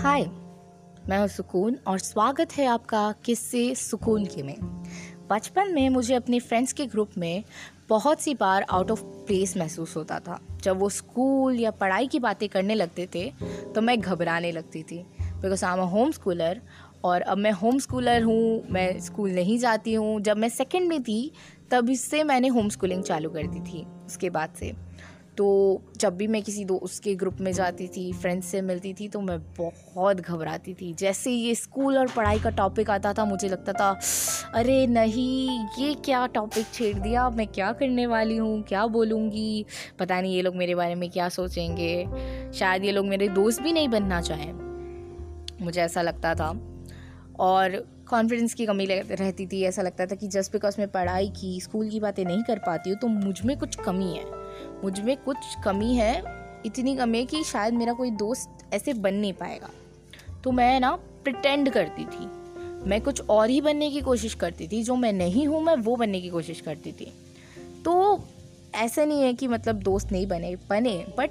हाय, मैं हूँ सुकून और स्वागत है आपका किससे सुकून के में। बचपन में मुझे अपने फ्रेंड्स के ग्रुप में बहुत सी बार आउट ऑफ़ प्लेस महसूस होता था। जब वो स्कूल या पढ़ाई की बातें करने लगते थे तो मैं घबराने लगती थी। Because I am home schooler और अब मैं होम स्कूलर हूँ, मैं स्कूल नहीं जाती हूँ। जब मैं सेकेंड में थी, तब इससे मैंने होम स्कूलिंग चालू कर दी थी। उसके बाद से तो जब भी मैं किसी दोस्त के ग्रुप में जाती थी फ्रेंड्स से मिलती थी तो मैं बहुत घबराती थी। जैसे ये स्कूल और पढ़ाई का टॉपिक आता था, मुझे लगता था, अरे नहीं, ये क्या टॉपिक छेड़ दिया? मैं क्या करने वाली हूँ? क्या बोलूँगी? पता नहीं ये लोग मेरे बारे में क्या सोचेंगे। शायद ये लोग मेरे दोस्त भी नहीं बनना चाहें। मुझे ऐसा लगता था। और कॉन्फिडेंस की कमी रहती थी। ऐसा लगता था कि जस्ट बिकॉज़ मैं पढ़ाई की स्कूल की बातें नहीं कर पाती हूँ तो मुझमें कुछ कमी है। मुझमें कुछ कमी है, इतनी कमी है कि शायद मेरा कोई दोस्त ऐसे बन नहीं पाएगा। तो मैं ना प्रिटेंड करती थी। मैं कुछ और ही बनने की कोशिश करती थी, जो मैं नहीं हूँ, मैं वो बनने की कोशिश करती थी। तो ऐसा नहीं है कि मतलब दोस्त नहीं बने बने बट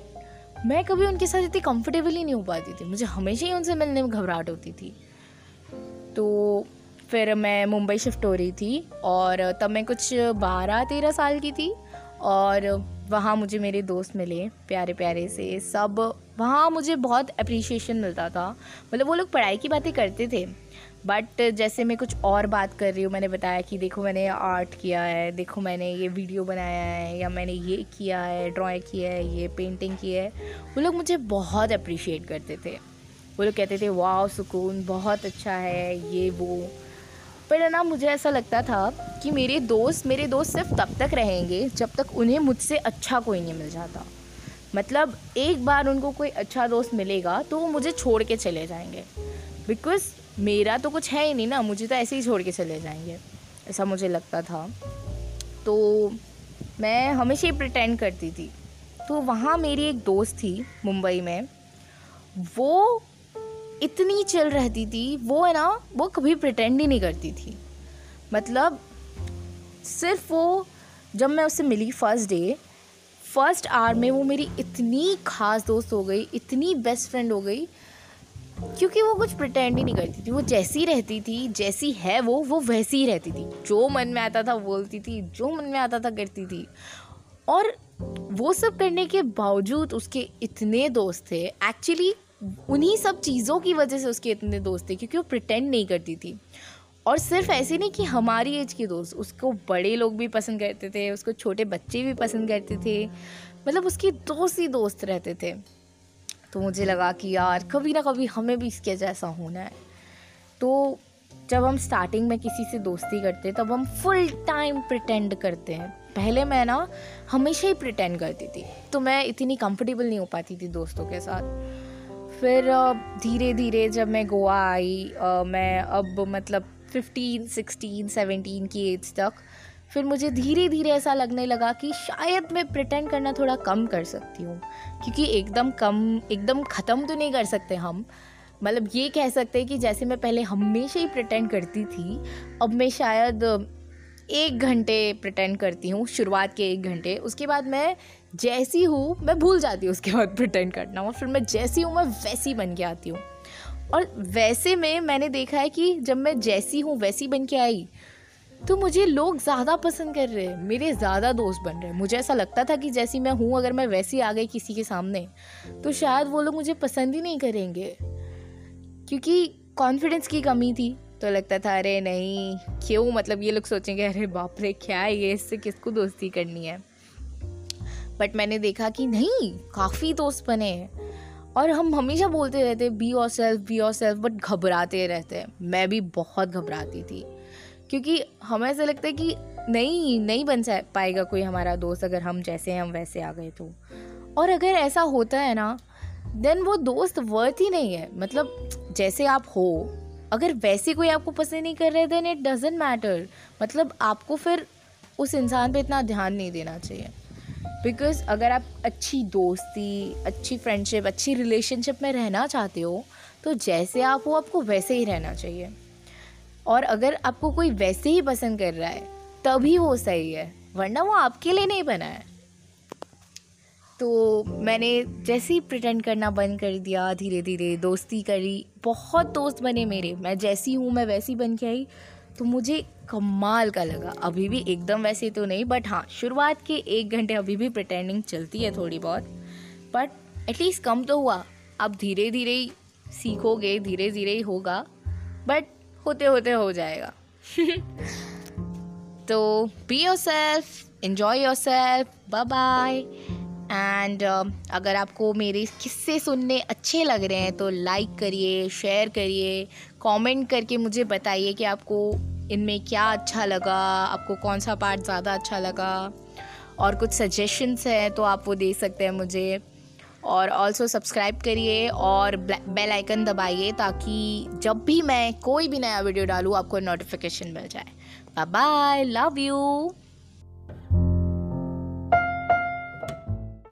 मैं कभी उनके साथ इतनी कंफर्टेबल ही नहीं हो पाती थी। मुझे हमेशा ही उनसे मिलने में घबराहट होती थी। तो फिर मैं मुंबई शिफ्ट हो रही थी और तब मैं कुछ बारह तेरह साल की थी और वहाँ मुझे मेरे दोस्त मिले प्यारे प्यारे से। सब, वहाँ मुझे बहुत अप्रिशिएशन मिलता था। मतलब वो लोग पढ़ाई की बातें करते थे। बट जैसे मैं कुछ और बात कर रही हूँ, मैंने बताया कि देखो मैंने आर्ट किया है, देखो मैंने ये वीडियो बनाया है, या मैंने ये किया है ड्राइंग किया है, ये पेंटिंग की है। वो लोग मुझे बहुत अप्रिशिएट करते थे। वो लोग कहते थे वाह सुकून, बहुत अच्छा है, ये, वो। पर ना मुझे ऐसा लगता था कि मेरे दोस्त मेरे दोस्त सिर्फ़ तब तक रहेंगे जब तक उन्हें मुझसे अच्छा कोई नहीं मिल जाता। मतलब एक बार उनको कोई अच्छा दोस्त मिलेगा तो वो मुझे छोड़ के चले जाएँगे। बिकॉज़ मेरा तो कुछ है ही नहीं ना, मुझे तो ऐसे ही छोड़ के चले जाएँगे, ऐसा मुझे लगता था। तो मैं हमेशा ही प्रटेंड करती थी। तो वहाँ मेरी एक दोस्त थी मुंबई में, वो इतनी चिल रहती थी, वो है ना, वो कभी प्रिटेंड ही नहीं करती थी। मतलब सिर्फ़ वो, जब मैं उससे मिली फ़र्स्ट डे फ़र्स्ट आवर में वो मेरी इतनी खास दोस्त हो गई, इतनी बेस्ट फ्रेंड हो गई, क्योंकि वो कुछ प्रटेंड ही नहीं करती थी। वो जैसी रहती थी, जैसी है वो वो वैसी ही रहती थी। जो मन में आता था बोलती थी, जो मन में आता था, करती थी। और वो सब करने के बावजूद उसके इतने दोस्त थे। एक्चुअली उन्हीं सब चीज़ों की वजह से उसके इतने दोस्त थे, क्योंकि वो प्रिटेंड नहीं करती थी। और सिर्फ़ ऐसे नहीं कि हमारी एज के दोस्त, उसको बड़े लोग भी पसंद करते थे, उसको छोटे बच्चे भी पसंद करते थे मतलब उसके दोस्त ही दोस्त रहते थे। तो मुझे लगा कि यार, कभी ना कभी हमें भी इसके जैसा होना है। तो जब हम स्टार्टिंग में किसी से दोस्ती करते तब हम फुल टाइम प्रिटेंड करते हैं। पहले मैं ना, हमेशा ही प्रिटेंड करती थी। तो मैं इतनी कंफर्टेबल नहीं हो पाती थी दोस्तों के साथ। फिर धीरे धीरे जब मैं गोवा आई मैं अब मतलब फिफ्टीन सिक्सटीन सेवेंटीन की एज तक, फिर मुझे धीरे धीरे ऐसा लगने लगा कि शायद मैं प्रिटेंड करना थोड़ा कम कर सकती हूँ। क्योंकि एकदम कम, एकदम ख़त्म तो नहीं कर सकते हम। मतलब ये कह सकते हैं कि जैसे मैं पहले हमेशा ही प्रिटेंड करती थी, अब मैं शायद एक घंटे प्रटेंड करती हूँ, शुरुआत के एक घंटे। उसके बाद मैं जैसी हूँ, मैं भूल जाती हूँ उसके बाद प्रटेंड करना। और फिर मैं जैसी हूँ, मैं वैसी बन के आती हूँ। और वैसे में मैंने देखा है कि जब मैं जैसी हूँ, वैसी बन के आई तो मुझे लोग ज़्यादा पसंद कर रहे हैं। मेरे ज़्यादा दोस्त बन रहे हैं। मुझे ऐसा लगता था कि जैसी मैं हूँ, अगर मैं वैसी आ गई किसी के सामने तो शायद वो लोग मुझे पसंद ही नहीं करेंगे। क्योंकि कॉन्फिडेंस की कमी थी। तो लगता था, अरे नहीं, क्यों? मतलब ये लोग सोचेंगे, अरे बाप रे, क्या है ये? इससे किसको दोस्ती करनी है? बट मैंने देखा कि नहीं, काफ़ी दोस्त बने हैं। और हम हमेशा बोलते रहते be yourself be yourself but घबराते रहते हैं। मैं भी बहुत घबराती थी। क्योंकि हमें ऐसा लगता है कि नहीं नहीं बन पाएगा कोई हमारा दोस्त अगर हम जैसे हैं, हम वैसे आ गए तो। और अगर ऐसा होता है ना देन वो दोस्त वर्थ ही नहीं है। मतलब जैसे आप हो, अगर वैसे कोई आपको पसंद नहीं कर रहे देन इट डजेंट मैटर मतलब आपको फिर उस इंसान पे इतना ध्यान नहीं देना चाहिए। बिकॉज़ अगर आप अच्छी दोस्ती, अच्छी फ्रेंडशिप अच्छी रिलेशनशिप में रहना चाहते हो तो जैसे आप हो, आपको वैसे ही रहना चाहिए। और अगर आपको कोई वैसे ही पसंद कर रहा है, तभी वो सही है, वरना वो आपके लिए नहीं बना है। तो मैंने जैसे ही प्रिटेंड करना बंद कर दिया धीरे धीरे दोस्ती करी, बहुत दोस्त बने मेरे, मैं जैसी हूँ, मैं वैसी बन के आई। तो मुझे कमाल का लगा। अभी भी एकदम वैसे तो नहीं बट हाँ शुरुआत के एक घंटे अभी भी प्रटेंडिंग चलती है थोड़ी बहुत। बट एटलीस्ट कम तो हुआ। अब धीरे धीरे ही सीखोगे धीरे धीरे ही होगा। बट होते होते हो जाएगा। तो be yourself enjoy yourself bye bye and अगर आपको मेरे किस्से सुनने अच्छे लग रहे हैं तो लाइक करिए शेयर करिए कमेंट करके मुझे बताइए कि आपको इनमें क्या अच्छा लगा, आपको कौन सा पार्ट ज़्यादा अच्छा लगा? और कुछ सजेशंस हैं तो आप वो दे सकते हैं मुझे। और ऑल्सो सब्सक्राइब करिए और बेल आइकन दबाइए ताकि जब भी मैं कोई भी नया वीडियो डालूँ, आपको नोटिफिकेशन मिल जाए। Bye bye love you